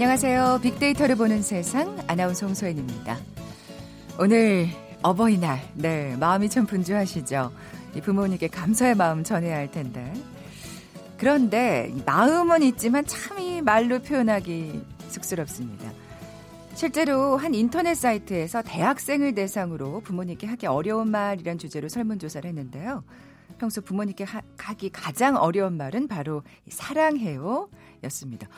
안녕하세요. 빅데이터를 보는 세상 아나운서 홍소연입니다. 오늘 어버이날, 네, 마음이 참 분주하시죠? 이 부모님께 감사의 마음 전해야 할 텐데. 그런데 마음은 있지만 참 이 말로 표현하기 쑥스럽습니다. 실제로 한 인터넷 사이트에서 대학생을 대상으로 부모님께 하기 어려운 말이란 주제로 설문조사를 했는데요. 평소 부모님께 하, 기 가장 어려운 말은 바로 사랑해요 였습니다.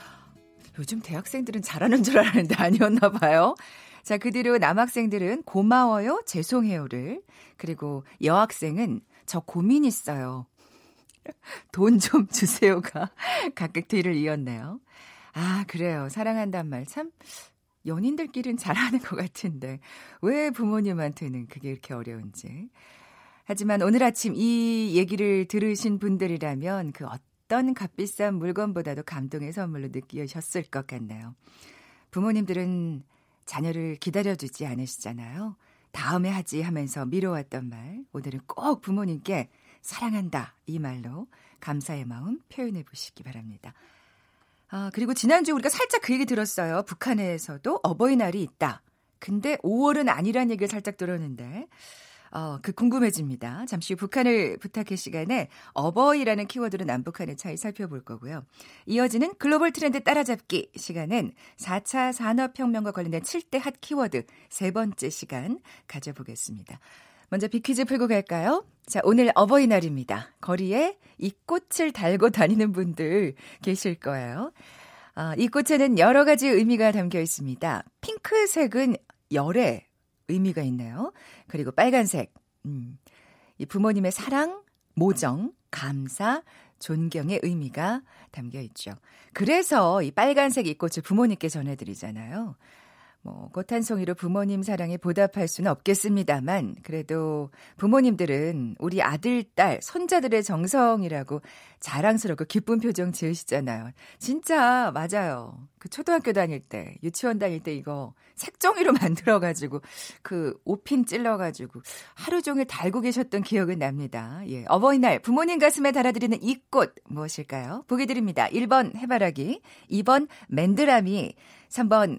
요즘 대학생들은 잘하는 줄 알았는데 아니었나 봐요. 자, 그 뒤로 남학생들은 고마워요, 죄송해요를, 그리고 여학생은 저 고민 있어요. 돈 좀 주세요가 각각 뒤를 이었네요. 아, 그래요. 사랑한단 말 참 연인들끼리는 잘하는 것 같은데 왜 부모님한테는 그게 이렇게 어려운지. 하지만 오늘 아침 이 얘기를 들으신 분들이라면 그 어떤 값비싼 물건보다도 감동의 선물로 느끼셨을 것 같네요. 부모님들은 자녀를 기다려주지 않으시잖아요. 다음에 하지 하면서 미뤄왔던 말, 오늘은 꼭 부모님께 사랑한다 이 말로 감사의 마음 표현해 보시기 바랍니다. 아, 그리고 지난주 우리가 살짝 그 얘기 들었어요. 북한에서도 어버이날이 있다. 근데 5월은 아니란 얘기를 살짝 들었는데, 어, 그 궁금해집니다. 잠시 후 북한을 부탁해 시간에 어버이라는 키워드로 남북한의 차이 살펴볼 거고요. 이어지는 글로벌 트렌드 따라잡기 시간은 4차 산업혁명과 관련된 7대 핫 키워드 세 번째 시간 가져보겠습니다. 먼저 비퀴즈 풀고 갈까요? 자, 오늘 어버이날입니다. 거리에 이 꽃을 달고 다니는 분들 계실 거예요. 아, 이 꽃에는 여러 가지 의미가 담겨 있습니다. 핑크색은 열의 의미가 있네요. 그리고 빨간색, 음, 이 부모님의 사랑, 모정, 감사, 존경의 의미가 담겨 있죠. 그래서 이 빨간색 이 꽃을 부모님께 전해드리잖아요. 뭐, 꽃 한 송이로 부모님 사랑에 보답할 수는 없겠습니다만, 그래도 부모님들은 우리 아들, 딸, 손자들의 정성이라고 자랑스럽고 기쁜 표정 지으시잖아요. 진짜, 맞아요. 그 초등학교 다닐 때, 유치원 다닐 때 이거 색종이로 만들어가지고, 그 옷핀 찔러가지고, 하루 종일 달고 계셨던 기억은 납니다. 예. 어버이날, 부모님 가슴에 달아드리는 이 꽃, 무엇일까요? 보기 드립니다. 1번 해바라기, 2번 맨드라미, 3번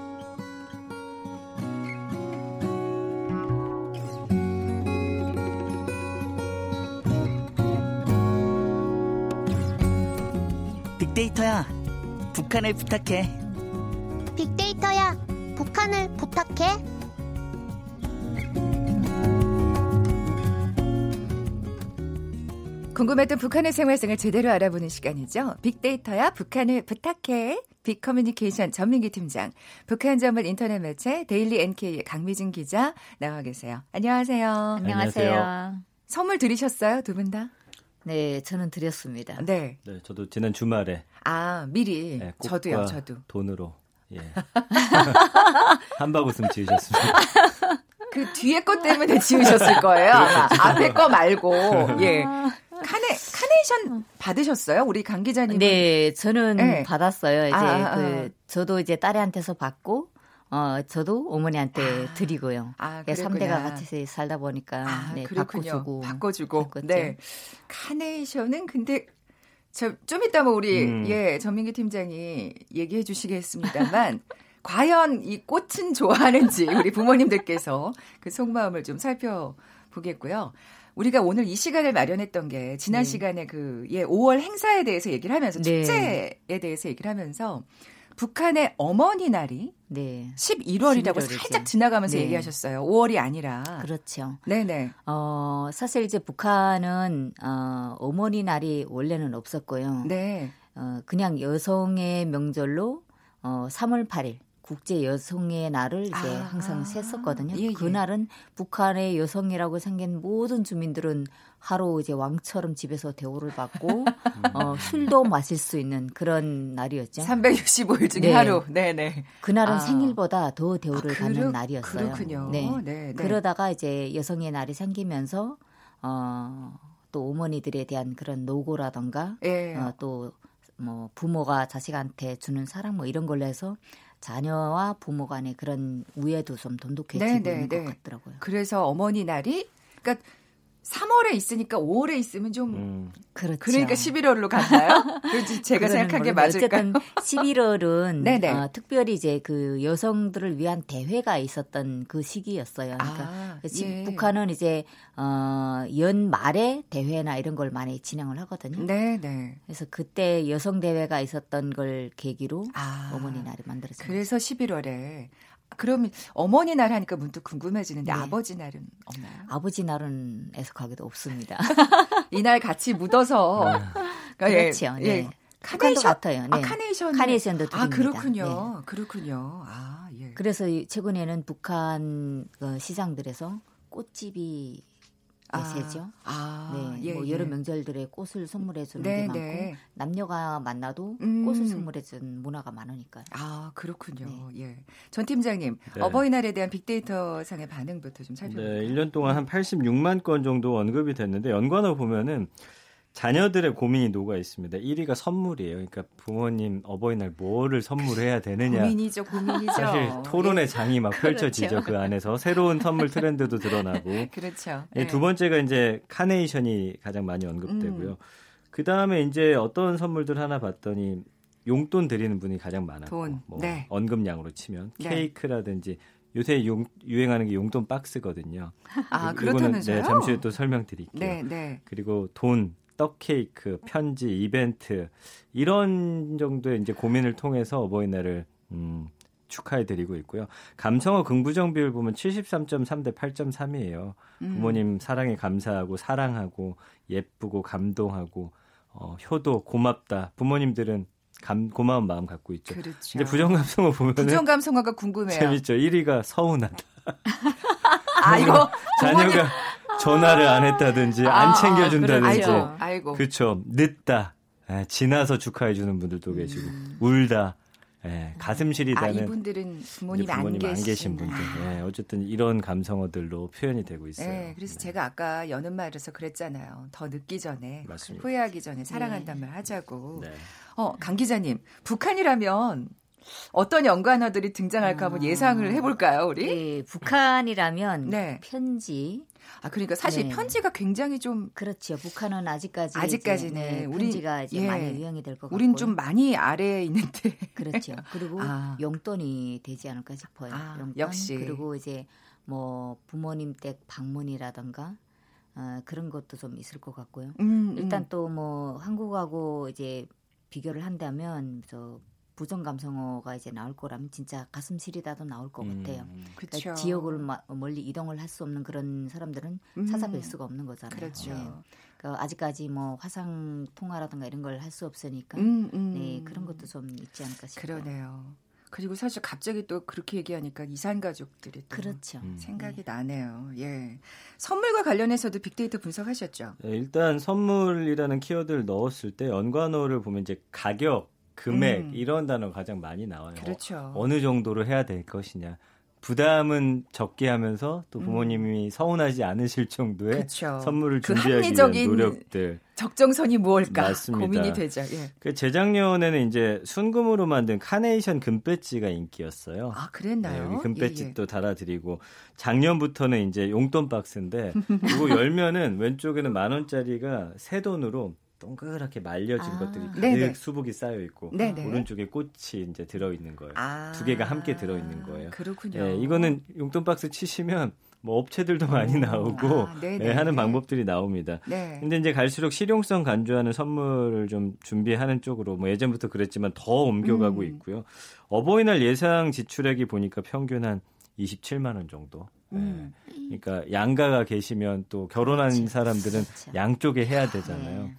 빅데이터야, 북한을 부탁해. 빅데이터야, 북한을 부탁해. 궁금했던 북한의 생활상을 제대로 알아보는 시간이죠. 빅데이터야, 북한을 부탁해. 빅커뮤니케이션 전민기 팀장, 북한 전문 인터넷 매체 데일리 NK의 강미진 기자 나와 계세요. 안녕하세요. 안녕하세요. 선물 들으셨어요, 두 분 다? 네, 저는 드렸습니다. 네. 네, 저도 지난 주말에 아, 미리. 네, 저도요, 저도. 돈으로 예. 함박 웃음 지으셨습니다. 그 뒤에 것 때문에 지으셨을 거예요. 아마. 앞에 거 말고. 예. 카네 카네이션 받으셨어요? 우리 강 기자님. 네, 저는 네. 받았어요. 이제 아, 아, 그 저도 이제 딸한테서 받고 어, 저도 어머니한테 아, 드리고요. 아, 네, 3대가 같이 살다 보니까 아, 네, 그렇군요. 바꿔주고 바꿔주고. 바꿨죠. 네. 카네이션은 근데 저, 좀 이따 뭐 우리 음. 예 전민기 팀장이 얘기해 주시겠습니다만 과연 이 꽃은 좋아하는지 우리 부모님들께서 그 속마음을 좀 살펴보겠고요. 우리가 오늘 이 시간을 마련했던 게 지난 네. 시간에 그 예 5월 행사에 대해서 얘기를 하면서 네. 축제에 대해서 얘기를 하면서 북한의 어머니 날이 네. 11월이라고 11월 이죠. 살짝 지나가면서 네. 얘기하셨어요. 5월이 아니라. 그렇죠. 네네. 어, 사실 이제 북한은 어, 어머니 날이 원래는 없었고요. 네. 어, 그냥 여성의 명절로 어, 3월 8일 국제 여성의 날을 이제 아, 항상 셌었거든요. 예, 예. 그날은 북한의 여성이라고 생긴 모든 주민들은 하루 이제 왕처럼 집에서 대우를 받고 어, 술도 마실 수 있는 그런 날이었죠. 365일 중에 네. 하루. 네네. 그날은 아. 생일보다 더 대우를 아, 받는 그렇- 날이었어요. 그렇군요. 네. 네, 네. 그러다가 이제 여성의 날이 생기면서 어 또 어머니들에 대한 그런 노고라던가 예. 어, 또뭐 부모가 자식한테 주는 사랑 뭐 이런 걸로 해서 자녀와 부모 간의 그런 우애도 좀 돈독해지고 네, 네, 있는 네. 것 같더라고요. 그래서 어머니 날이 그러니까 3월에 있으니까 5월에 있으면 좀 음, 그렇죠. 그러니까 11월로 갔나요? 그렇지 제가 생각한 게 맞을까요? 어쨌든 11월은 네네. 어, 특별히 이제 그 여성들을 위한 대회가 있었던 그 시기였어요. 그러니까 아, 지- 예. 북한은 이제 어, 연말에 대회나 이런 걸 많이 진행을 하거든요. 네, 네. 그래서 그때 여성 대회가 있었던 걸 계기로 아. 어머니 날이 만들어진 그래서 11월에 그러면 어머니 날 하니까 문득 궁금해지는데 네. 아버지 날은 없나요? 아버지 날은 애석하게도 없습니다. 이날 같이 묻어서 그러니까 예, 그렇죠. 네. 예. 북한도 카네이션 같아요. 아 네. 카네이션 카네이션도 아 드립니다. 그렇군요. 그렇군요. 아 예. 그래서 이- 최근에는 북한 그 시장들에서 꽃집이 대세죠. 아, 네, 예, 뭐 예. 여러 명절들에 꽃을 선물해 주는 네, 게 많고 네. 남녀가 만나도 음. 꽃을 선물해 주는 문화가 많으니까요. 아 그렇군요. 네. 예. 전 팀장님 네. 어버이날에 대한 빅데이터 상의 반응부터 좀 네, 살펴볼까요? 1년 동안 한 86만 건 정도 언급이 됐는데 연관어 보면은 자녀들의 고민이 녹아 있습니다. 1위가 선물이에요. 그러니까 부모님 어버이날 뭐를 선물해야 되느냐. 고민이죠, 고민이죠. 사실 토론의 장이 막 펼쳐지죠. 그렇죠. 그 안에서 새로운 선물 트렌드도 드러나고. 예, 그렇죠. 예, 두 번째가 이제 카네이션이 가장 많이 언급되고요. 음. 그 다음에 이제 어떤 선물들 하나 봤더니 용돈 드리는 분이 가장 돈. 뭐 네. 언급량으로 치면 네. 케이크라든지 요새 용, 유행하는 게 용돈 박스거든요. 아 이거는, 그렇다면서요? 네, 잠시 후에 또 설명드릴게요. 네, 네. 그리고 돈, 떡 케이크, 편지, 이벤트 이런 정도의 이제 고민을 통해서 어버이날을 음, 축하해드리고 있고요. 감성어 긍부정 비율 보면 73.3 대 8.3이에요. 음. 부모님 사랑에 감사하고 사랑하고 예쁘고 감동하고 어, 효도 고맙다. 부모님들은 감, 고마운 마음 갖고 있죠. 그렇죠. 이제 부정 감성어 보면은 부정 감성어가 궁금해요. 재밌죠. 1위가 서운하다. 아 이거 자녀가 전화를 안 했다든지 아, 안 챙겨준다든지 아이고, 아이고. 그렇죠. 늦다. 예, 지나서 축하해 주는 분들도 계시고 울다. 예, 가슴 아 시리다는 이분들은 부모님이 이제 부모님 안, 안 계신 분들. 예, 어쨌든 이런 감성어들로 표현이 되고 있어요. 네, 그래서 제가 아까 여는 말에서 그랬잖아요. 더 늦기 전에 맞습니다. 후회하기 전에 사랑한단 말 하자고. 네. 어, 강 기자님, 북한이라면 어떤 연관어들이 등장할까 한번 아. 예상을 해볼까요, 우리? 네, 북한이라면 네. 편지 아, 그러니까 사실 네. 편지가 굉장히 좀 그렇죠. 북한은 아직까지 아직까지는 이제, 네, 우린- 편지가 이제 예. 많이 유행이 될 것 같고 우린 좀 많이 아래에 있는데. 그렇죠. 그리고 아. 용돈이 되지 않을까 싶어요. 아, 용돈 역시. 그리고 이제 뭐 부모님 댁 방문이라던가 어, 그런 것도 좀 있을 것 같고요. 음, 일단 음. 또뭐 한국하고 이제 비교를 한다면 저 부정 감성어가 이제 나올 거라면 진짜 가슴 시리다도 나올 것 같아요. 음, 그러니까. 지역을 마- 멀리 이동을 할 수 없는 그런 사람들은 음. 찾아뵐 수가 없는 거잖아요. 그렇죠. 네. 그러니까 아직까지 뭐 화상 통화라든가 이런 걸 할 수 없으니까 음, 음. 네 그런 것도 좀 있지 않을까 싶어요. 그러네요. 그리고 사실 갑자기 또 그렇게 얘기하니까 이산 가족들이 또 그렇죠. 음. 생각이 나네요. 예. 선물과 관련해서도 빅데이터 분석하셨죠? 네, 일단 선물이라는 키워드를 넣었을 때 연관어를 보면 이제 가격, 금액 음. 이런 단어가 가장 많이 나와요. 그렇죠. 어, 느 정도로 해야 될 것이냐. 부담은 적게 하면서 또 부모님이 서운하지 않으실 정도의 음. 그렇죠. 선물을 그 준비하기 위한 노력들. 적정선이 무엇일까 맞습니다. 고민이 되죠. 예. 그 재작년에는 이제 순금으로 만든 카네이션 금배지가 인기였어요. 아 네, 그랬나요? 여기 금배지 예, 예. 또 달아드리고 작년부터는 이제 용돈 박스인데 이거 열면은 왼쪽에는 만 원짜리가 새 돈으로 동그랗게 말려진 아. 것들이 가득 네네. 수북이 쌓여 있고 네네. 오른쪽에 꽃이 이제 들어 있는 거예요. 아, 두 개가 함께 들어 있는 거예요. 그렇군요. 예, 이거는 용돈 박스 치시면 뭐 업체들도 많이 나오고 아. 예, 하는 방법들이 나옵니다. 네. 근데 이제 갈수록 실용성 간주하는 선물을 좀 준비하는 쪽으로 뭐 예전부터 그랬지만 더 옮겨가고 음. 있고요. 어버이날 예상 지출액이 보니까 평균 한 27만 원 정도. 예. 음. 그러니까 양가가 계시면 또 결혼한 그렇지. 사람들은 그렇죠. 양쪽에 해야 되잖아요.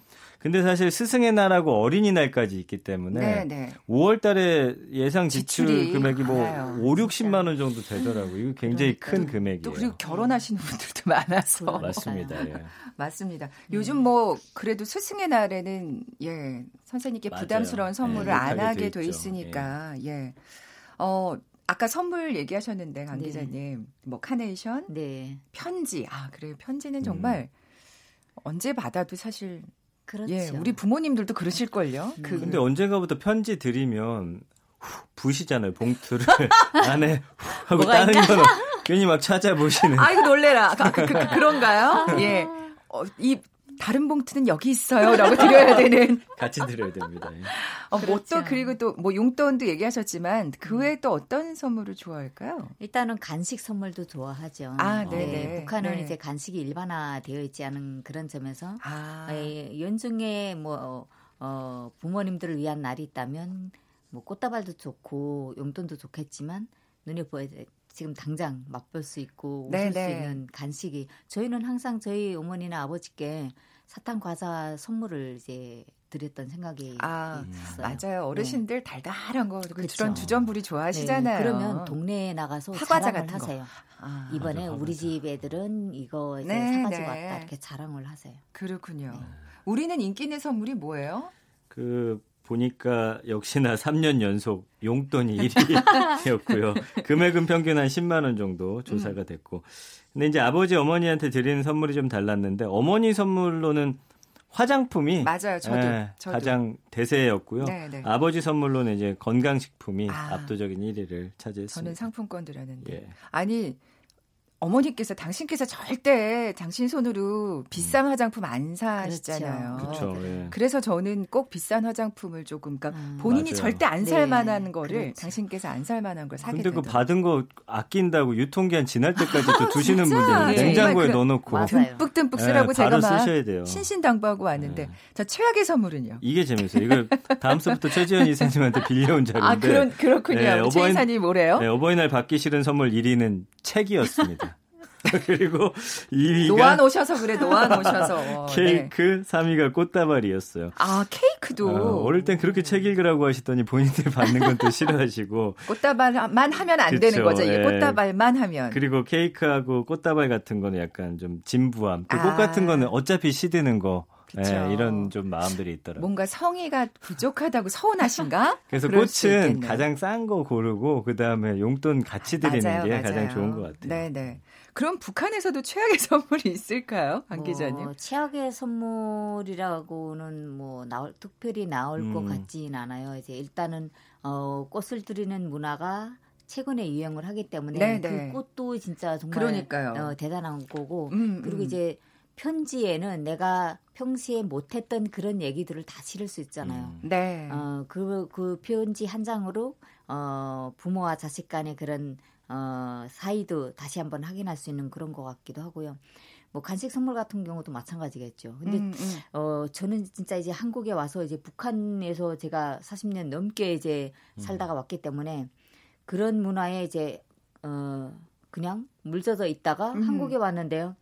네. 근데 사실 스승의 날하고 어린이날까지 있기 때문에 네, 네. 5월 달에 예상 지출 금액이 뭐 많아요, 5, 60만 원 정도 되더라고요. 이거 굉장히 큰 금액이에요. 또 그리고 결혼하시는 분들도 많아서. 맞습니다. 예. 맞습니다. 요즘 뭐 그래도 스승의 날에는 예 선생님께 맞아요. 부담스러운 선물을 예, 안 하게 돼 돼. 있으니까 예. 어 아까 선물 얘기하셨는데 강 네. 기자님 뭐 카네이션, 네. 편지 아 그래요 편지는 음. 정말 언제 받아도 사실 그렇죠. 예, 우리 부모님들도 그러실걸요. 그 근데 언젠가부터 편지 드리면 후, 부시잖아요. 봉투를 안에 후 하고 다른 거는 괜히 막 찾아보시는. 아이고 놀래라. 아, 그, 그, 그, 런가요 예. 어, 이 다른 봉투는 여기 있어요 라고 드려야 되는. 같이 드려야 됩니다. 예. 어, 뭐또 그렇죠. 그리고 또 뭐 용돈도 얘기하셨지만 그 외에 또 어떤 선물을 좋아할까요? 일단은 간식 선물도 좋아하죠. 아, 네네. 네, 북한은 네. 이제 간식이 일반화되어 있지 않은 그런 점에서 아, 예, 연중에 뭐 어, 부모님들을 위한 날이 있다면 뭐 꽃다발도 좋고 용돈도 좋겠지만 눈에 보여 지금 당장 맛볼 수 있고 웃을 수 네네. 있는 간식이 저희는 항상 저희 어머니나 아버지께 사탕 과자 선물을 이제 드렸던 생각이 아, 있어요. 맞아요. 어르신들 달달한 거. 그런 주전부리 좋아하시잖아요. 네, 그러면 동네에 나가서 화과자 자랑을 같은 거. 하세요. 아, 이번에 맞아, 우리. 집 애들은 이거 이제 네, 사가지고 네. 왔다 이렇게 자랑을 하세요. 그렇군요. 우리는 인기 있는 선물이 뭐예요? 그 보니까 역시나 3년 연속 용돈이 1위였고요. 금액은 평균 한 10만 원 정도 조사가 됐고. 근데 이제 아버지 어머니한테 드리는 선물이 좀 달랐는데 어머니 선물로는 화장품이 맞아요. 저도. 예, 저도. 가장 대세였고요. 네, 네. 아버지 선물로는 이제 건강식품이 아. 압도적인 1위를 차지했습니다. 저는 상품권 드렸는데. 예. 아니 어머니께서 당신께서 절대 당신 손으로 비싼 화장품 안 사시잖아요. 그렇죠. 예. 그래서 저는 꼭 비싼 화장품을 조금 그러니까 음. 본인이 맞아요. 절대 안살 네, 만한 거를 그렇죠. 당신께서 안 살 만한 걸 사게 근데 그 되더라고요. 받은 거 아낀다고 유통기한 지날 때까지 또 두시는? 분들 네. 냉장고에 정말 그- 넣어 놓고 맞아요. 듬뿍듬뿍 예, 쓰라고 제가 바로 막 쓰셔야 돼요. 신신당부하고 왔는데 네. 자 최악의 선물은요. 이게 재밌어요. 이거 다음 주부터 최지현 이사님한테 빌려온 자료인데 아 그런 그렇군요. 네, 최 어버이- 이사님 뭐래요? 네, 어버이날 받기 싫은 선물 1위는 책이었습니다. 그리고 2위가 놓아놓으셔서 그래 놓아놓으셔서. 네. 케이크, 3위가 꽃다발이었어요. 아 케이크도 어, 어릴 땐 그렇게 책 읽으라고 하시더니 본인들 받는 건 또 싫어하시고 꽃다발만 하면 안 그쵸, 되는 거죠. 이게 예. 꽃다발만 하면. 그리고 케이크하고 꽃다발 같은 거는 약간 좀 진부함. 그꽃 아. 같은 거는 어차피 시드는 거. 예, 이런 좀 마음들이 있더라고요. 뭔가 성의가 부족하다고 서운하신가? 그래서 꽃은. 가장 싼 거 고르고 그 다음에 용돈 같이 드리는 맞아요, 게 맞아요. 가장 좋은 것 같아요. 네 네. 그럼 북한에서도 최악의 선물이 있을까요, 안 기자님? 뭐 최악의 선물이라고는 뭐 나올 특별히 나올 것 음. 같진 않아요. 이제 일단은 어 꽃을 드리는 문화가 최근에 유행을 하기 때문에 네, 네. 그 꽃도 진짜 정말 그러니까요. 어, 대단한 거고 음, 그리고 음. 이제 편지에는 내가 평소에 못했던 그런 얘기들을 다 실을 수 있잖아요. 음. 네. 어, 그, 그 편지 한 장으로, 어, 부모와 자식 간의 그런, 어, 사이도 다시 한번 확인할 수 있는 그런 것 같기도 하고요. 뭐, 간식 선물 같은 경우도 마찬가지겠죠. 근데, 음, 음. 어, 저는 진짜 이제 한국에 와서 이제 북한에서 제가 40년 넘게 이제 살다가 왔기 때문에 그런 문화에 이제, 어, 그냥 물젖어 있다가 음. 한국에 왔는데요.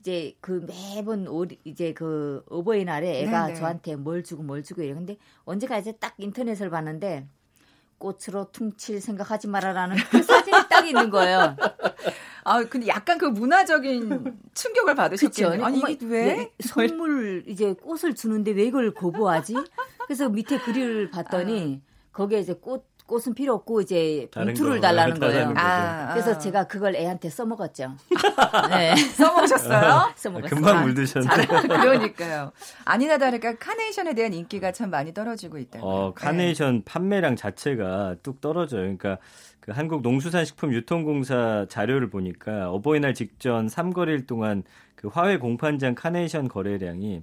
이제 그 매번 오 이제 그 어버이날에 애가 네네. 저한테 뭘 주고 뭘 주고 이래. 근데 언제가 이제 딱 인터넷을 봤는데 꽃으로 퉁칠 생각하지 말아라는 그 사진이 딱 있는 거예요. 아, 근데 약간 그 문화적인 충격을 받으셨겠네요. 아니, 이게 왜? 선물 이제 꽃을 주는데 왜 이걸 거부하지? 그래서 밑에 글을 봤더니 거기에 이제 꽃 꽃은 필요 없고 이제 봉투를 거, 달라는 거예요. 거죠. 아, 그래서 아. 제가 그걸 애한테 써먹었죠. 네, 써먹으셨어요? 써먹었어요. 금방 물드셨네. 잘, 그러니까요. 아니나 다를까 카네이션에 대한 인기가 참 많이 떨어지고 있다. 어, 카네이션 판매량 자체가 뚝 떨어져요. 그러니까 그 한국 농수산식품 유통공사 자료를 보니까 어버이날 직전 3거래일 동안 그 화훼 공판장 카네이션 거래량이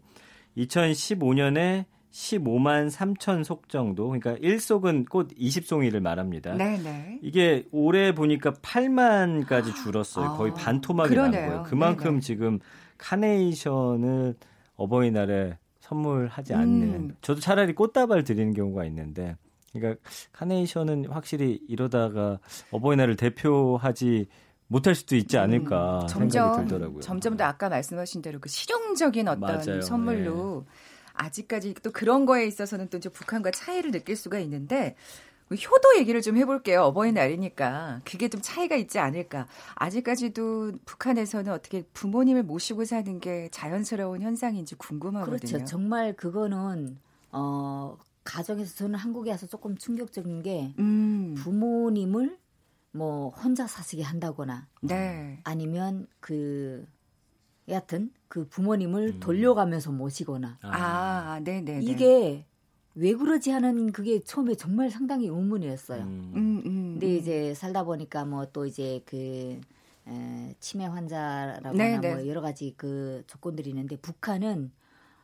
2015년에 15만 3천 속 정도. 그러니까 1속은 꽃 20송이를 말합니다. 네, 네. 이게 올해 보니까 8만까지 줄었어요. 거의 아, 반토막이 난. 거예요. 그만큼 네네. 지금 카네이션을 어버이날에 선물하지 않는. 음. 저도 차라리 꽃다발 드리는 경우가 있는데, 그러니까 카네이션은 확실히 이러다가 어버이날을 대표하지 못할 수도 있지 않을까 음, 생각이 점점 들더라고요. 점점 더 아까 말씀하신 대로 그 실용적인 어떤 맞아요. 네. 선물로 아직까지 또 그런 거에 있어서는 또 이제 북한과 차이를 느낄 수가 있는데 뭐 효도 얘기를 좀 해볼게요. 어버이날이니까 그게 좀 차이가 있지 않을까. 아직까지도 북한에서는 어떻게 부모님을 모시고 사는 게 자연스러운 현상인지 궁금하거든요. 그렇죠. 정말 그거는 어 가정에서 저는 한국에 와서 조금 충격적인 게 음, 부모님을 뭐 혼자 사시게 한다거나 네. 아니면 그 여하튼 그 부모님을 음. 돌려가면서 모시거나 아, 네, 네. 이게 왜 그러지 하는 그게 처음에 정말 상당히 의문이었어요. 음. 음, 음. 근데 이제 살다 보니까 뭐 또 이제 그 에, 치매 환자라거나 네, 네. 뭐 여러 가지 그 조건들이 있는데 북한은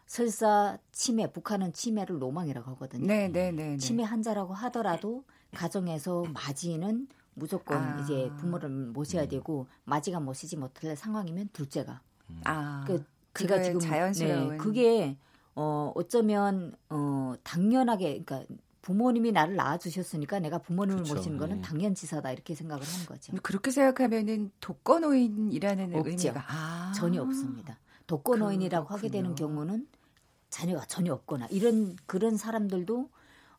설사 치매 북한은 치매를 로망이라고 하거든요. 네, 네, 네. 네. 치매 환자라고 하더라도 가정에서 맞이는 무조건 아. 이제 부모를 모셔야 되고 맞이가 모시지 못할 상황이면 둘째가. 아. 그 제가 지금 자연스러운 네, 그게 어 어쩌면 어 당연하게 그러니까 부모님이 나를 낳아 주셨으니까 내가 부모님을 그쵸, 모시는 거는 네. 당연지사다 이렇게 생각을 하는 거죠. 그렇게 생각하면은 독거노인이라는 없죠. 의미가 아. 전혀 없습니다. 독거노인이라고 하게 그렇군요. 되는 경우는 자녀가 전혀 없거나 이런 그런 사람들도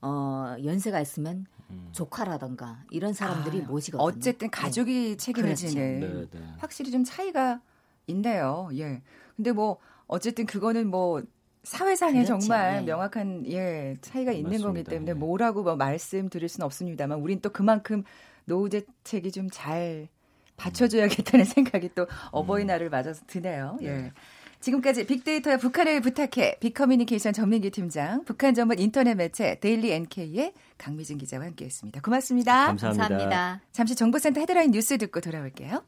어 연세가 있으면 조카라던가 이런 사람들이 아, 모시거든요. 어쨌든 가족이 책임을 그렇죠. 지는 네, 네. 확실히 좀 차이가 있네요. 예. 근데 뭐 어쨌든 그거는 뭐 사회상에 그렇죠. 정말 네. 명확한 예 차이가 있는 거기 맞습니다. 때문에 네. 뭐라고 뭐 말씀드릴 수는 없습니다만 우린 또 그만큼 노후 대책이 좀 잘 받쳐줘야겠다는 생각이 또 어버이날을 맞아서 드네요. 예. 네. 지금까지 빅데이터야 북한을 부탁해 빅커뮤니케이션 전민기 팀장, 북한 전문 인터넷 매체 데일리 NK의 강미진 기자와 함께했습니다. 고맙습니다. 감사합니다. 감사합니다. 잠시 정보센터 헤드라인 뉴스 듣고 돌아올게요.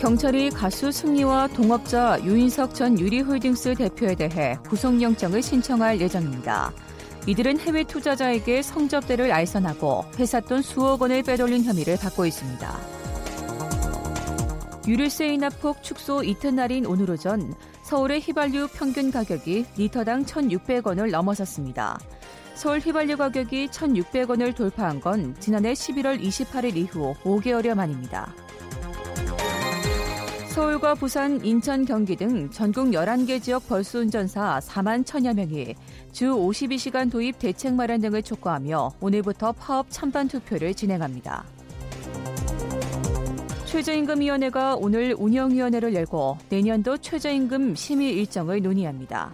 경찰이 가수 승리와 동업자 유인석 전 유리홀딩스 대표에 대해 구속영장을 신청할 예정입니다. 이들은 해외 투자자에게 성접대를 알선하고 회사 돈 수억 원을 빼돌린 혐의를 받고 있습니다. 유류세 인하 폭 축소 이튿날인 오늘 오전 서울의 휘발유 평균 가격이 리터당 1,600원을 넘어섰습니다. 서울 휘발유 가격이 1,600원을 돌파한 건 지난해 11월 28일 이후 5개월여 만입니다. 서울과 부산, 인천, 경기 등 전국 11개 지역 벌수 운전사 4만 천여 명이 주 52시간 도입 대책 마련 등을 촉구하며 오늘부터 파업 찬반 투표를 진행합니다. 최저임금위원회가 오늘 운영위원회를 열고 내년도 최저임금 심의 일정을 논의합니다.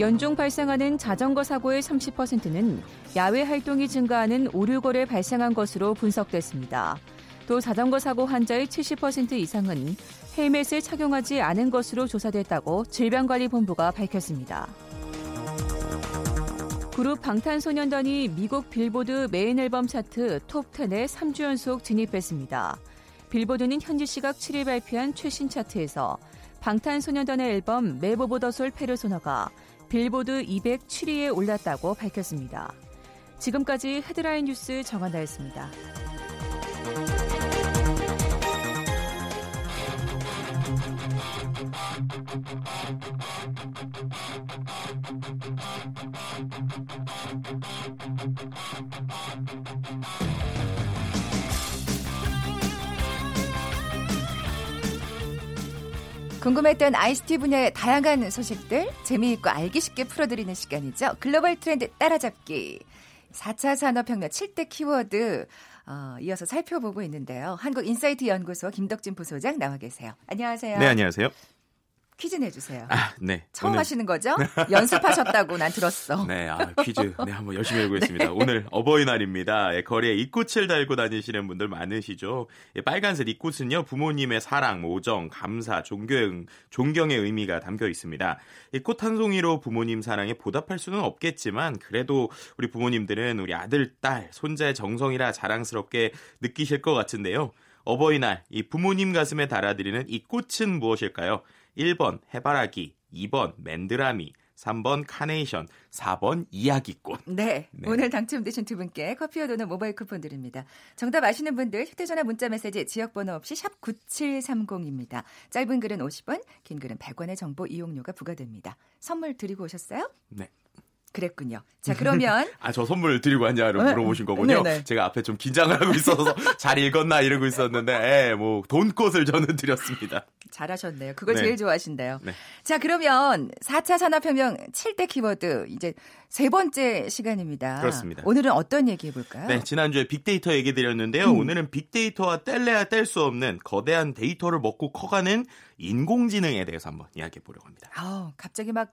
연중 발생하는 자전거 사고의 30%는 야외 활동이 증가하는 오류거래 발생한 것으로 분석됐습니다. 또 자전거 사고 환자의 70% 이상은 헬멧을 착용하지 않은 것으로 조사됐다고 질병관리본부가 밝혔습니다. 그룹 방탄소년단이 미국 빌보드 메인 앨범 차트 톱10에 3주 연속 진입했습니다. 빌보드는 현지 시각 7일 발표한 최신 차트에서 방탄소년단의 앨범 Map of the Soul Persona가 빌보드 200 7위에 올랐다고 밝혔습니다. 지금까지 헤드라인 뉴스 정한다였습니다. 궁금했던 ICT 분야의 다양한 소식들 재미있고 알기 쉽게 풀어드리는 시간이죠. 글로벌 트렌드 따라잡기. 4차 산업혁명 7대 키워드 어, 이어서 살펴보고 있는데요. 한국인사이트 연구소 김덕진 부소장 나와 계세요. 안녕하세요. 네, 안녕하세요. 퀴즈 내주세요. 아, 네. 처음 오늘- 하시는 거죠? 연습하셨다고 난 들었어. 네, 아, 퀴즈. 네, 한번 열심히 해보겠습니다. 오늘 어버이날입니다. 예, 거리에 입꽃을 달고 다니시는 분들 많으시죠. 예, 빨간색 입꽃은요, 부모님의 사랑, 오정, 감사, 존경, 존경의 의미가 담겨 있습니다. 꽃한 송이로 부모님 사랑에 보답할 수는 없겠지만, 그래도 우리 부모님들은 우리 아들, 딸, 손자의 정성이라 자랑스럽게 느끼실 것 같은데요. 어버이날, 이 부모님 가슴에 달아드리는 이 꽃은 무엇일까요? 1번 해바라기, 2번 맨드라미, 3번 카네이션, 4번 이야기꽃. 네, 네. 오늘 당첨되신 두 분께 커피와 도넛 모바일 쿠폰 드립니다. 정답 아시는 분들 휴대전화 문자 메시지 지역번호 없이 샵 9730입니다. 짧은 글은 50원, 긴 글은 100원의 정보 이용료가 부과됩니다. 선물 드리고 오셨어요? 네. 그랬군요. 자, 그러면 아, 저 선물 드리고 왔냐를 네. 물어보신 거군요. 네네. 제가 앞에 좀 긴장을 하고 있어서 잘 읽었나 이러고 있었는데, 예, 뭐, 돈꽃을 저는 드렸습니다. 잘하셨네요. 그걸 네. 제일 좋아하신대요. 네. 자, 그러면 4차 산업혁명 7대 키워드 이제 세 번째 시간입니다. 그렇습니다. 오늘은 어떤 얘기 해볼까요? 네, 지난주에 빅데이터 얘기 드렸는데요. 음. 오늘은 빅데이터와 뗄래야 뗄 수 없는 거대한 데이터를 먹고 커가는 인공지능에 대해서 한번 이야기해 보려고 합니다. 아우, 갑자기 막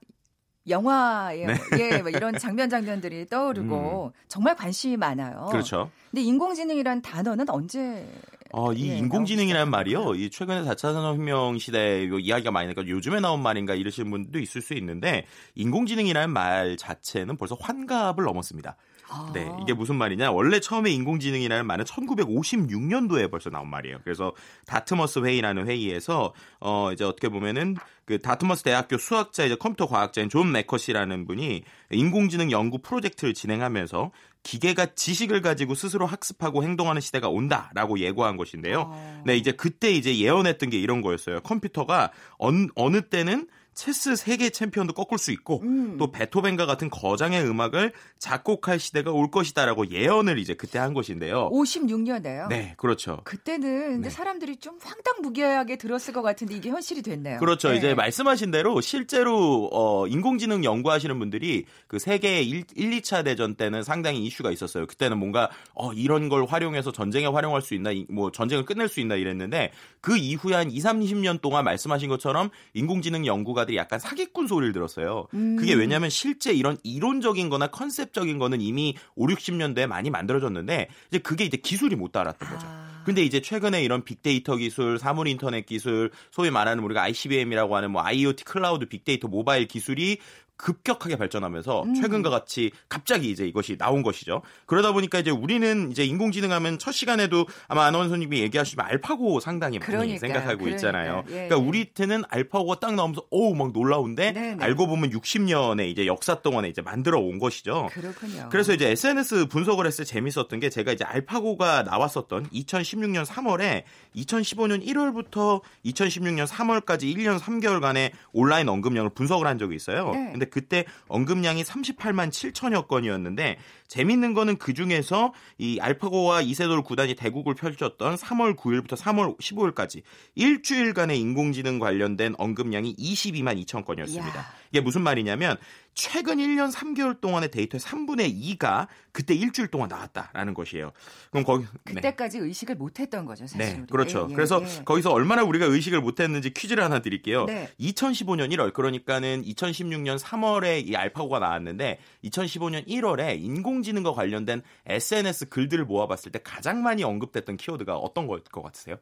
영화에 네. 예, 막 이런 장면 장면들이 떠오르고 정말 관심이 많아요. 그렇죠. 근데 인공지능이란 단어는 언제 어, 이 예, 인공지능이라는 말이요. 이 최근에 4차 산업혁명 시대 요 이야기가 많이 나니까 요즘에 나온 말인가 이러시는 분도 있을 수 있는데 인공지능이라는 말 자체는 벌써 환갑을 넘었습니다. 아. 네, 이게 무슨 말이냐? 원래 처음에 인공지능이라는 말은 1956년도에 벌써 나온 말이에요. 그래서 다트머스 회의라는 회의에서 어 이제 어떻게 보면은 그 다트머스 대학교 수학자 이제 컴퓨터 과학자인 존 매커시라는 분이 인공지능 연구 프로젝트를 진행하면서 기계가 지식을 가지고 스스로 학습하고 행동하는 시대가 온다라고 예고한 것인데요. 어. 네, 이제 그때 이제 예언했던 게 이런 거였어요. 컴퓨터가 어느, 어느 때는 체스 세계 챔피언도 꺾을 수 있고 음. 또 베토벤과 같은 거장의 음악을 작곡할 시대가 올 것이다라고 예언을 이제 그때 한 것인데요. 56년에요. 네, 그렇죠. 그때는 근데 네. 사람들이 좀 황당무계하게 들었을 것 같은데 이게 현실이 됐네요. 그렇죠. 네. 이제 말씀하신 대로 실제로 어, 인공지능 연구하시는 분들이 그 세계 1, 2차 대전 때는 상당히 이슈가 있었어요. 그때는 뭔가 어, 이런 걸 활용해서 전쟁에 활용할 수 있나, 이- 뭐 전쟁을 끝낼 수 있나 이랬는데 그 이후에 한 2, 30년 동안 말씀하신 것처럼 인공지능 연구가 들이 약간 사기꾼 소리를 들었어요. 음. 그게 왜냐하면 실제 이런 이론적인 거나 컨셉적인 거는 이미 5, 60년대에 많이 만들어졌는데 이제 그게 이제 기술이 못 따랐던 거죠. 아. 근데 이제 최근에 이런 빅데이터 기술, 사물 인터넷 기술, 소위 말하는 우리가 ICBM이라고 하는 뭐 IoT 클라우드 빅데이터 모바일 기술이 급격하게 발전하면서 음. 최근과 같이 갑자기 이제 이것이 나온 것이죠. 그러다 보니까 이제 우리는 이제 인공지능 하면 첫 시간에도 아마 아나운서님이 얘기하시지만 알파고 상당히 많이 그러니까요. 생각하고 그러니까요. 있잖아요. 예, 그러니까 예. 우리 때는 알파고가 딱 나오면서 어우 막 놀라운데 네, 네. 알고 보면 60년의 이제 역사 동안에 이제 만들어 온 것이죠. 그렇군요. 그래서 이제 SNS 분석을 했을 때 재밌었던 게 제가 이제 알파고가 나왔었던 2016년 3월에 2015년 1월부터 2016년 3월까지 1년 3개월간의 온라인 언급량을 분석을 한 적이 있어요. 네. 근데 그때 언급량이 38만 7천여 건이었는데 재밌는 거는 그 중에서 이 알파고와 이세돌 구단이 대국을 펼쳤던 3월 9일부터 3월 15일까지 일주일간의 인공지능 관련된 언급량이 22만 2천 건이었습니다. 이야. 이게 무슨 말이냐면 최근 1년 3개월 동안의 데이터의 3분의 2가 그때 일주일 동안 나왔다라는 것이에요. 그럼 거기 네. 그때까지 의식을 못했던 거죠, 사실. 네, 우리. 그렇죠. 예, 예, 그래서 예. 거기서 얼마나 우리가 의식을 못했는지 퀴즈를 하나 드릴게요. 네. 2015년 1월, 그러니까는 2016년 3월에 이 알파고가 나왔는데 2015년 1월에 인공 지능과 관련된 SNS 글들을 모아봤을 때 가장 많이 언급됐던 키워드가 어떤 것 같으세요?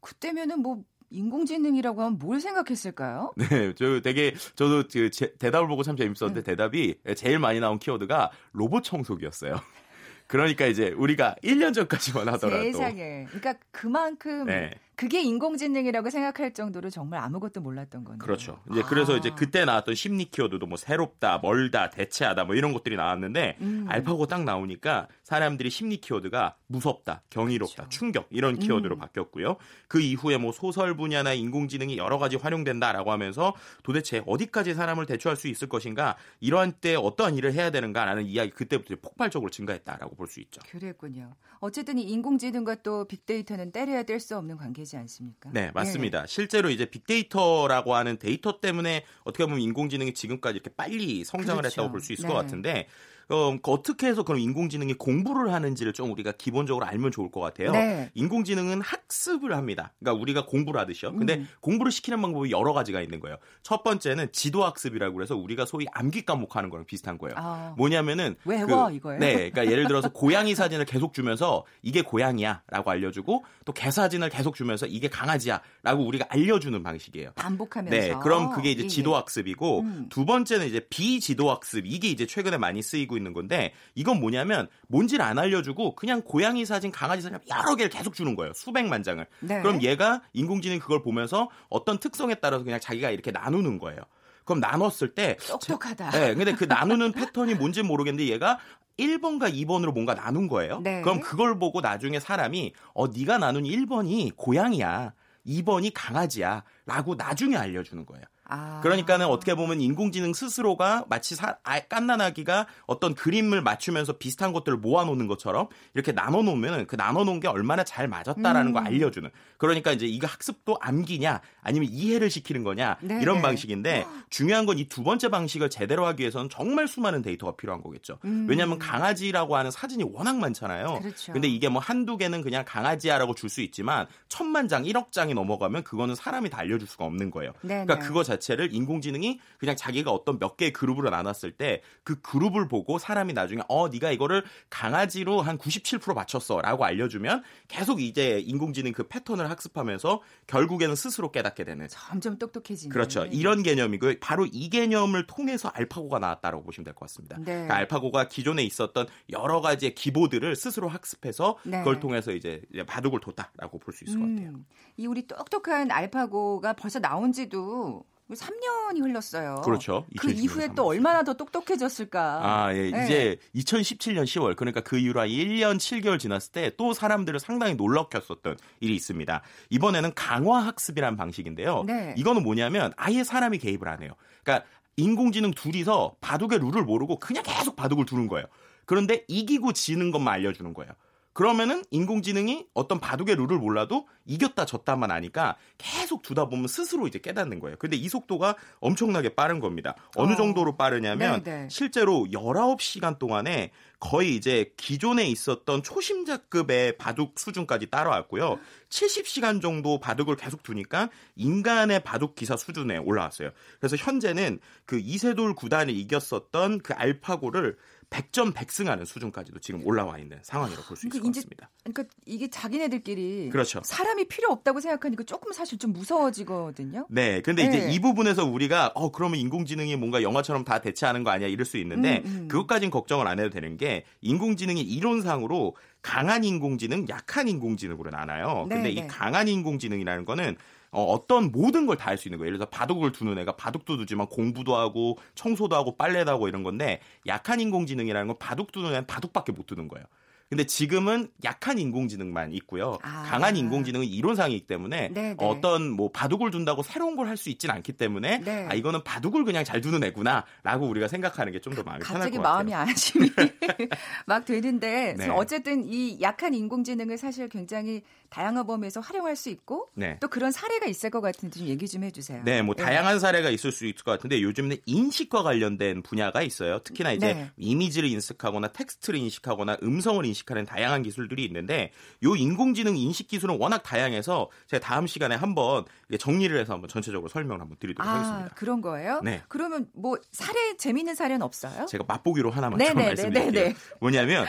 그때면은 뭐 인공지능이라고 하면 뭘 생각했을까요? 네, 저 되게 저도 그 제- 대답을 보고 참 재밌었는데 네. 대답이 제일 많이 나온 키워드가 로봇 청소기였어요. 그러니까 이제 우리가 1년 전까지만 하더라도 세상에. 그러니까 그만큼 네. 그게 인공지능이라고 생각할 정도로 정말 아무것도 몰랐던 거네요. 그렇죠. 이제 그래서 아. 이제 그때 나왔던 심리 키워드도 뭐 새롭다, 멀다, 대체하다 뭐 이런 것들이 나왔는데 음. 알파고 딱 나오니까 사람들이 심리 키워드가 무섭다, 경이롭다, 그렇죠. 충격 이런 키워드로 음. 바뀌었고요. 그 이후에 뭐 소설 분야나 인공지능이 여러 가지 활용된다라고 하면서 도대체 어디까지 사람을 대체할 수 있을 것인가 이러한 때 어떠한 일을 해야 되는가라는 이야기 그때부터 폭발적으로 증가했다라고 볼 수 있죠. 그랬군요. 어쨌든 이 인공지능과 또 빅데이터는 떼려야 뗄 수 없는 관계 지 않습니까? 네, 예. 맞습니다. 실제로 이제 빅데이터라고 하는 데이터 때문에 어떻게 보면 인공지능이 지금까지 이렇게 빨리 성장을 그렇죠. 했다고 볼 수 있을 네. 것 같은데 어, 그 어떻게 해서 그럼 인공지능이 공부를 하는지를 좀 우리가 기본적으로 알면 좋을 것 같아요. 네. 인공지능은 학습을 합니다. 그러니까 우리가 공부를 하듯이요. 근데 음. 공부를 시키는 방법이 여러 가지가 있는 거예요. 첫 번째는 지도 학습이라고 그래서 우리가 소위 암기 과목 하는 거랑 비슷한 거예요. 아, 뭐냐면은 외워, 그- 이거예요? 네, 그러니까 예를 들어서 고양이 사진을 계속 주면서 이게 고양이야라고 알려주고 또 개 사진을 계속 주면서 이게 강아지야라고 우리가 알려주는 방식이에요. 반복하면서. 네, 그럼 그게 이제 예, 예. 지도 학습이고 음. 두 번째는 이제 비지도 학습 이게 이제 최근에 많이 쓰이고 있는 건데 이건 뭐냐면 뭔지를 안 알려주고 그냥 고양이 사진, 강아지 사진 여러 개를 계속 주는 거예요. 수백만 장을. 네. 그럼 얘가 인공지능 그걸 보면서 어떤 특성에 따라서 그냥 자기가 이렇게 나누는 거예요. 그럼 나눴을 때 똑똑하다. 네, 근데 그 나누는 패턴이 뭔지 모르겠는데 얘가 1번과 2번으로 뭔가 나눈 거예요. 네. 그럼 그걸 보고 나중에 사람이 어 네가 나눈 1번이 고양이야. 2번이 강아지야 라고 나중에 알려주는 거예요. 아. 그러니까는 어떻게 보면 인공지능 스스로가 마치 사, 아, 깐난아기가 어떤 그림을 맞추면서 비슷한 것들을 모아놓는 것처럼 이렇게 나눠놓으면 그 나눠놓은 게 얼마나 잘 맞았다라는 음. 거 알려주는. 그러니까 이제 이거 학습도 암기냐 아니면 이해를 시키는 거냐 네, 이런 네. 방식인데 중요한 건 이 두 번째 방식을 제대로 하기 위해서는 정말 수많은 데이터가 필요한 거겠죠. 음. 왜냐하면 강아지라고 하는 사진이 워낙 많잖아요. 그렇죠. 근데 이게 뭐 한두 개는 그냥 강아지야라고 줄 수 있지만 천만 장, 1억 장이 넘어가면 그거는 사람이 다 알려줄 수가 없는 거예요. 네, 그러니까 네. 그거 자체 자체를 인공지능이 그냥 자기가 어떤 몇 개의 그룹으로 나눴을 때 그 그룹을 보고 사람이 나중에 어 네가 이거를 강아지로 한 97% 맞췄어라고 알려주면 계속 이제 인공지능 그 패턴을 학습하면서 결국에는 스스로 깨닫게 되는 점점 똑똑해지는. 그렇죠. 이런 개념이고요. 바로 이 개념을 통해서 알파고가 나왔다라고 보시면 될 것 같습니다. 네. 그러니까 알파고가 기존에 있었던 여러 가지의 기보들을 스스로 학습해서 네. 그걸 통해서 이제 바둑을 뒀다라고 볼 수 있을 것 같아요. 음, 이 우리 똑똑한 알파고가 벌써 나온 지도 3년이 흘렀어요. 그렇죠. 그 2020년 이후에 또 3월. 얼마나 더 똑똑해졌을까. 아, 예. 네. 이제 2017년 10월 그러니까 그 이후로 한 1년 7개월 지났을 때 또 사람들을 상당히 놀라켰었던 일이 있습니다. 이번에는 강화 학습이라는 방식인데요. 네. 이거는 뭐냐면 아예 사람이 개입을 안 해요. 그러니까 인공지능 둘이서 바둑의 룰을 모르고 그냥 계속 바둑을 두는 거예요. 그런데 이기고 지는 것만 알려주는 거예요. 그러면은 인공지능이 어떤 바둑의 룰을 몰라도 이겼다 졌다만 아니까 계속 두다 보면 스스로 이제 깨닫는 거예요. 근데 이 속도가 엄청나게 빠른 겁니다. 어느 어. 정도로 빠르냐면 네, 네. 실제로 19시간 동안에 거의 이제 기존에 있었던 초심자급의 바둑 수준까지 따라왔고요. 70시간 정도 바둑을 계속 두니까 인간의 바둑 기사 수준에 올라왔어요. 그래서 현재는 그 이세돌 구단이 이겼었던 그 알파고를 100점 100승하는 수준까지도 지금 올라와 있는 상황이라고 볼 수 있을 그러니까 것 이제- 같습니다. 그러니까 이게 자기네들끼리 그렇죠. 사람이 필요 없다고 생각하니까 조금 사실 좀 무서워지거든요. 네, 근데 이제 네. 이 부분에서 우리가 어 그러면 인공지능이 뭔가 영화처럼 다 대체하는 거 아니야 이럴 수 있는데 음, 음. 그것까진 걱정을 안 해도 되는 게 인공지능이 이론상으로 강한 인공지능, 약한 인공지능으로 나눠요. 네, 근데 네. 이 강한 인공지능이라는 거는 어, 떤 모든 걸 다 할 수 있는 거예요. 예를 들어서 바둑을 두는 애가 바둑도 두지만 공부도 하고 청소도 하고 빨래도 하고 이런 건데 약한 인공지능이라는 건 바둑 두는 애는 바둑밖에 못 두는 거예요. 근데 지금은 약한 인공지능만 있고요. 아. 강한 인공지능은 이론상이기 때문에 네, 네. 어떤 뭐 바둑을 둔다고 새로운 걸 할 수 있진 않기 때문에 네. 아 이거는 바둑을 그냥 잘 두는 애구나라고 우리가 생각하는 게 좀 더 마음이 편할 갑자기 것 같아요. 마음이 안심이 막 되는데 네. 어쨌든 이 약한 인공지능을 사실 굉장히 다양한 범위에서 활용할 수 있고 네. 또 그런 사례가 있을 것 같은데 좀 얘기 좀 해주세요. 네, 뭐 다양한 사례가 있을 수 있을 것 같은데 요즘은 인식과 관련된 분야가 있어요. 특히나 이제 네. 이미지를 인식하거나 텍스트를 인식하거나 음성을 인식 하는 다양한 기술들이 있는데 요 인공지능 인식 기술은 워낙 다양해서 제가 다음 시간에 한번 정리를 해서 한번 전체적으로 설명을 한번 드리도록 아 하겠습니다. 그런 거예요? 네. 그러면 뭐 사례 재미있는 사례는 없어요? 제가 맛보기로 하나만 네, 좀 네, 네, 말씀드릴게요. 네, 네. 뭐냐면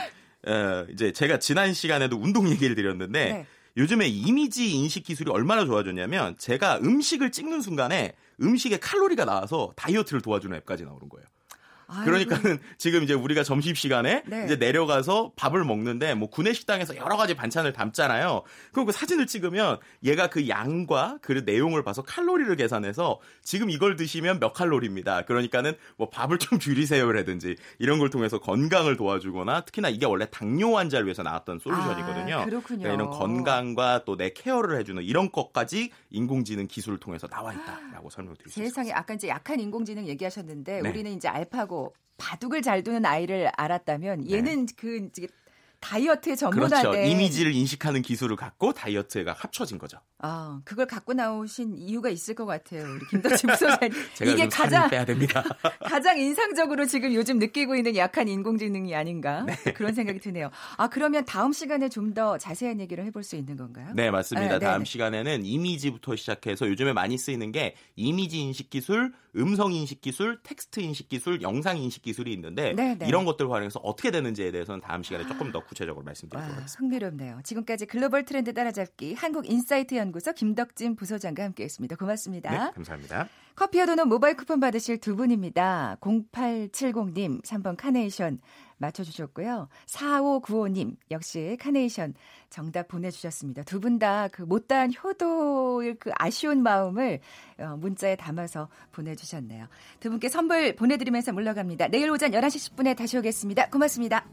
어, 이제 제가 지난 시간에도 운동 얘기를 드렸는데 네. 요즘에 이미지 인식 기술이 얼마나 좋아졌냐면 제가 음식을 찍는 순간에 음식에 칼로리가 나와서 다이어트를 도와주는 앱까지 나오는 거예요. 아이고, 그러니까는 지금 이제 우리가 점심 시간에 네. 이제 내려가서 밥을 먹는데 뭐 구내 식당에서 여러 가지 반찬을 담잖아요. 그럼 그 사진을 찍으면 얘가 그 양과 그 내용을 봐서 칼로리를 계산해서 지금 이걸 드시면 몇 칼로리입니다. 그러니까는 뭐 밥을 좀 줄이세요라든지 이런 걸 통해서 건강을 도와주거나 특히나 이게 원래 당뇨 환자를 위해서 나왔던 솔루션이거든요. 아, 그렇군요. 그러니까 이런 건강과 또 내 케어를 해주는 이런 것까지 인공지능 기술을 통해서 나와 있다라고 있습니다. 세상에 아까 이제 약한 인공지능 얘기하셨는데 네. 우리는 이제 알파고 바둑을 잘 두는 아이를 알았다면 얘는 그 이제 다이어트에 전문화된 네. 그렇죠. 이미지를 인식하는 기술을 갖고 다이어트가 합쳐진 거죠. 아, 그걸 갖고 나오신 이유가 있을 것 같아요. 우리 김덕진 부소장님. 이게 가장 빼야 됩니다. 가장 인상적으로 지금 요즘 느끼고 있는 약한 인공지능이 아닌가 네. 그런 생각이 드네요. 아 그러면 다음 시간에 좀 더 자세한 얘기를 해볼 수 있는 건가요? 네, 맞습니다. 네, 네, 다음 네. 시간에는 이미지부터 시작해서 요즘에 많이 쓰이는 게 이미지 인식 기술, 음성 인식 기술, 텍스트 인식 기술, 영상 인식 기술이 있는데 네, 네. 이런 것들을 활용해서 어떻게 되는지에 대해서는 다음 시간에 조금 더 구체적으로 와, 말씀드리도록 하겠습니다. 흥미롭네요. 지금까지 글로벌 트렌드 따라잡기 한국인사이트 연구소 김덕진 부소장과 함께했습니다. 고맙습니다. 네, 감사합니다. 커피와 도넛 모바일 쿠폰 받으실 두 분입니다. 0870님 3번 카네이션 맞춰주셨고요. 4595님 역시 카네이션 정답 보내주셨습니다. 두 분 다 그 못다한 효도의 그 아쉬운 마음을 어, 문자에 담아서 보내주셨네요. 두 분께 선물 보내드리면서 물러갑니다. 내일 오전 11시 10분에 다시 오겠습니다. 고맙습니다.